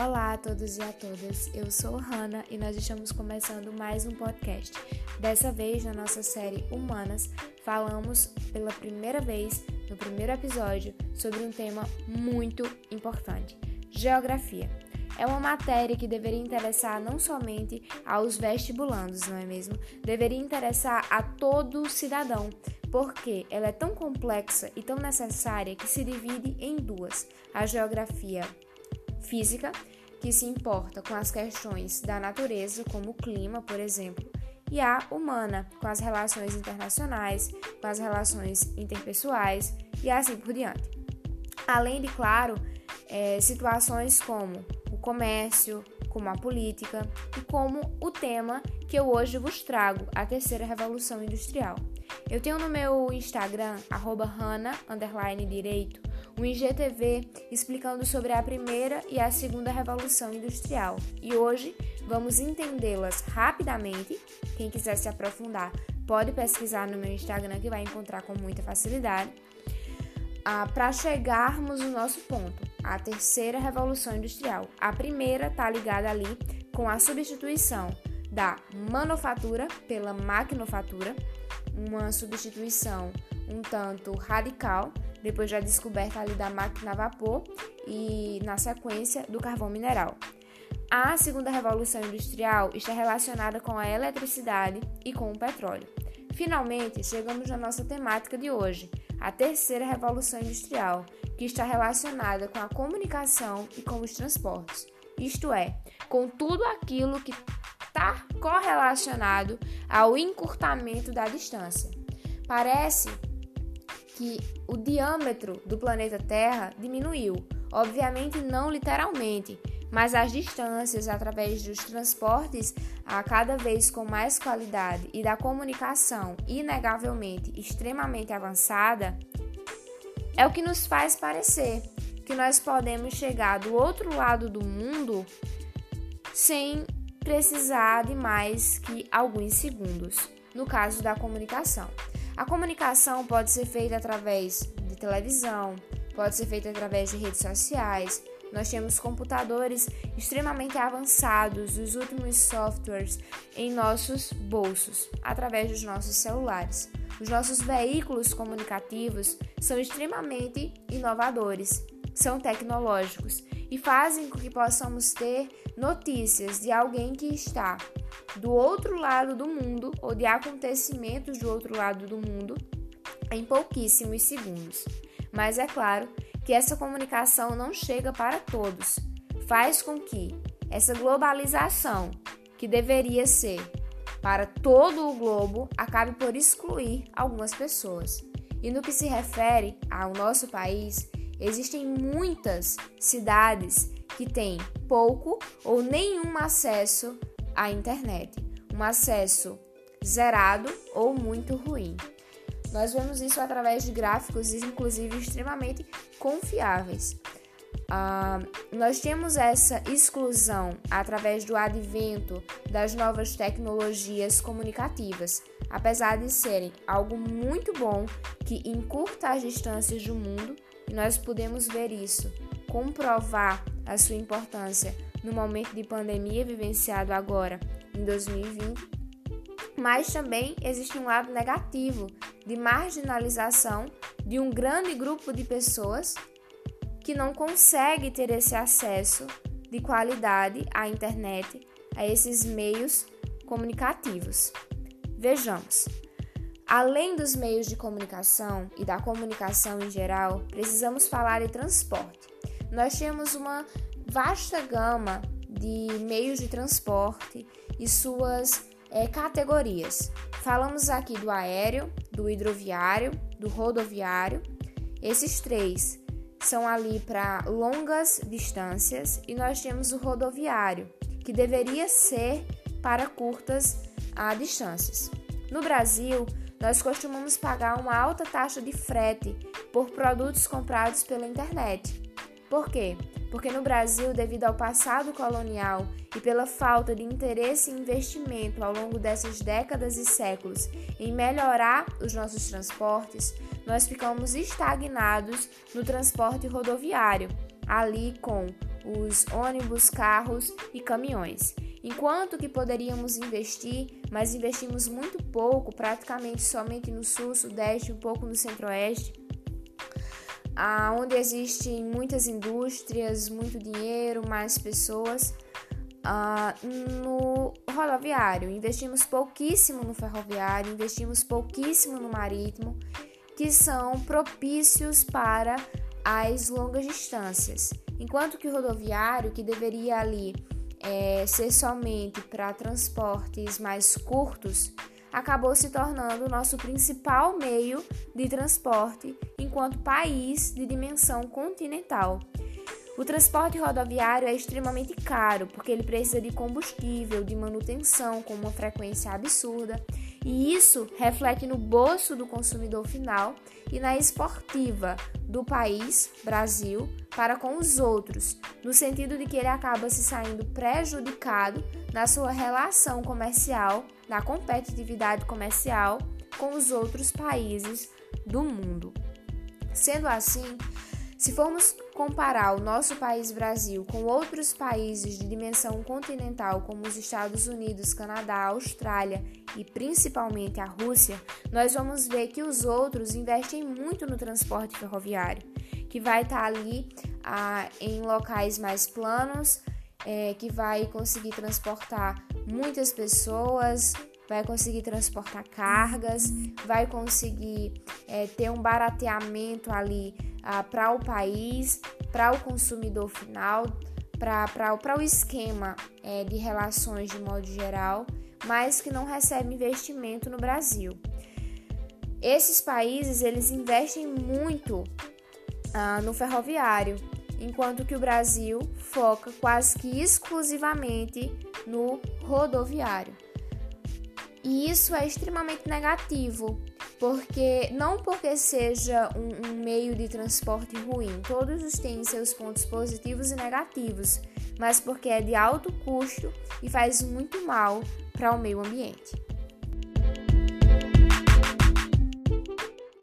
Olá a todos e a todas, eu sou Hanna e nós estamos começando mais um podcast. Dessa vez, na nossa série Humanas, falamos pela primeira vez, no primeiro episódio, sobre um tema muito importante: geografia. É uma matéria que deveria interessar não somente aos vestibulandos, não é mesmo? Deveria interessar a todo cidadão, porque ela é tão complexa e tão necessária que se divide em duas: a geografia física, que se importa com as questões da natureza, como o clima, por exemplo, e a humana, com as relações internacionais, com as relações interpessoais e assim por diante. Além de, claro, é, situações como o comércio, como a política e como o tema que eu hoje vos trago, a terceira revolução industrial. Eu tenho no meu Instagram, arroba Hana, direito, um IGTV explicando sobre a primeira e a segunda revolução industrial. E hoje vamos entendê-las rapidamente. Quem quiser se aprofundar pode pesquisar no meu Instagram que vai encontrar com muita facilidade. Ah, Para chegarmos no nosso ponto, a terceira revolução industrial. A primeira está ligada ali com a substituição da manufatura pela maquinofatura, uma substituição um tanto radical depois da descoberta ali da máquina a vapor e, na sequência, do carvão mineral. A segunda revolução industrial está relacionada com a eletricidade e com o petróleo. Finalmente, chegamos na nossa temática de hoje, a terceira revolução industrial, que está relacionada com a comunicação e com os transportes, isto é, com tudo aquilo que está correlacionado ao encurtamento da distância. Parece que o diâmetro do planeta Terra diminuiu, obviamente não literalmente, mas as distâncias através dos transportes a cada vez com mais qualidade e da comunicação inegavelmente extremamente avançada é o que nos faz parecer que nós podemos chegar do outro lado do mundo sem precisar de mais que alguns segundos, no caso da comunicação. A comunicação pode ser feita através de televisão, pode ser feita através de redes sociais. Nós temos computadores extremamente avançados, os últimos softwares em nossos bolsos, através dos nossos celulares. Os nossos veículos comunicativos são extremamente inovadores, são tecnológicos e fazem com que possamos ter notícias de alguém que está do outro lado do mundo ou de acontecimentos do outro lado do mundo em pouquíssimos segundos. Mas é claro que essa comunicação não chega para todos, faz com que essa globalização, que deveria ser para todo o globo, acabe por excluir algumas pessoas. E no que se refere ao nosso país, existem muitas cidades que têm pouco ou nenhum acesso à internet, um acesso zerado ou muito ruim. Nós vemos isso através de gráficos, inclusive extremamente confiáveis. Uh, nós temos essa exclusão através do advento das novas tecnologias comunicativas, apesar de serem algo muito bom que encurta as distâncias do mundo, e nós podemos ver isso, comprovar a sua importância no momento de pandemia vivenciado agora em 2020, mas também existe um lado negativo de marginalização de um grande grupo de pessoas que não consegue ter esse acesso de qualidade à internet, a esses meios comunicativos. Vejamos. Além dos meios de comunicação e da comunicação em geral, precisamos falar de transporte. Nós temos uma vasta gama de meios de transporte e suas é, categorias. Falamos aqui do aéreo, do hidroviário, do rodoviário. Esses três são ali para longas distâncias e nós temos o rodoviário, que deveria ser para curtas a distâncias. No Brasil, nós costumamos pagar uma alta taxa de frete por produtos comprados pela internet. Por quê? Porque no Brasil, devido ao passado colonial e pela falta de interesse e investimento ao longo dessas décadas e séculos em melhorar os nossos transportes, nós ficamos estagnados no transporte rodoviário, ali com os ônibus, carros e caminhões. Enquanto que poderíamos investir, mas investimos muito pouco, praticamente somente no sul, sudeste, um pouco no centro-oeste, onde existem muitas indústrias, muito dinheiro, mais pessoas. no rodoviário, investimos pouquíssimo no ferroviário, investimos pouquíssimo no marítimo, que são propícios para as longas distâncias. Enquanto que o rodoviário, que deveria ali é, ser somente para transportes mais curtos, acabou se tornando o nosso principal meio de transporte enquanto país de dimensão continental. O transporte rodoviário é extremamente caro porque ele precisa de combustível, de manutenção com uma frequência absurda, e isso reflete no bolso do consumidor final e na esportiva do país, Brasil, para com os outros, no sentido de que ele acaba se saindo prejudicado na sua relação comercial, na competitividade comercial com os outros países do mundo. Sendo assim, se formos comparar o nosso país Brasil com outros países de dimensão continental, como os Estados Unidos, Canadá, Austrália e principalmente a Rússia, nós vamos ver que os outros investem muito no transporte ferroviário, que vai estar ali ah, em locais mais planos, é, que vai conseguir transportar muitas pessoas, vai conseguir transportar cargas, vai conseguir é, ter um barateamento ali ah, para o país, para o consumidor final, para o esquema é, de relações de modo geral, mas que não recebe investimento no Brasil. Esses países eles investem muito ah, no ferroviário, enquanto que o Brasil foca quase que exclusivamente no rodoviário. E isso é extremamente negativo, porque não porque seja um, um, meio de transporte ruim, todos têm seus pontos positivos e negativos, mas porque é de alto custo e faz muito mal para o meio ambiente.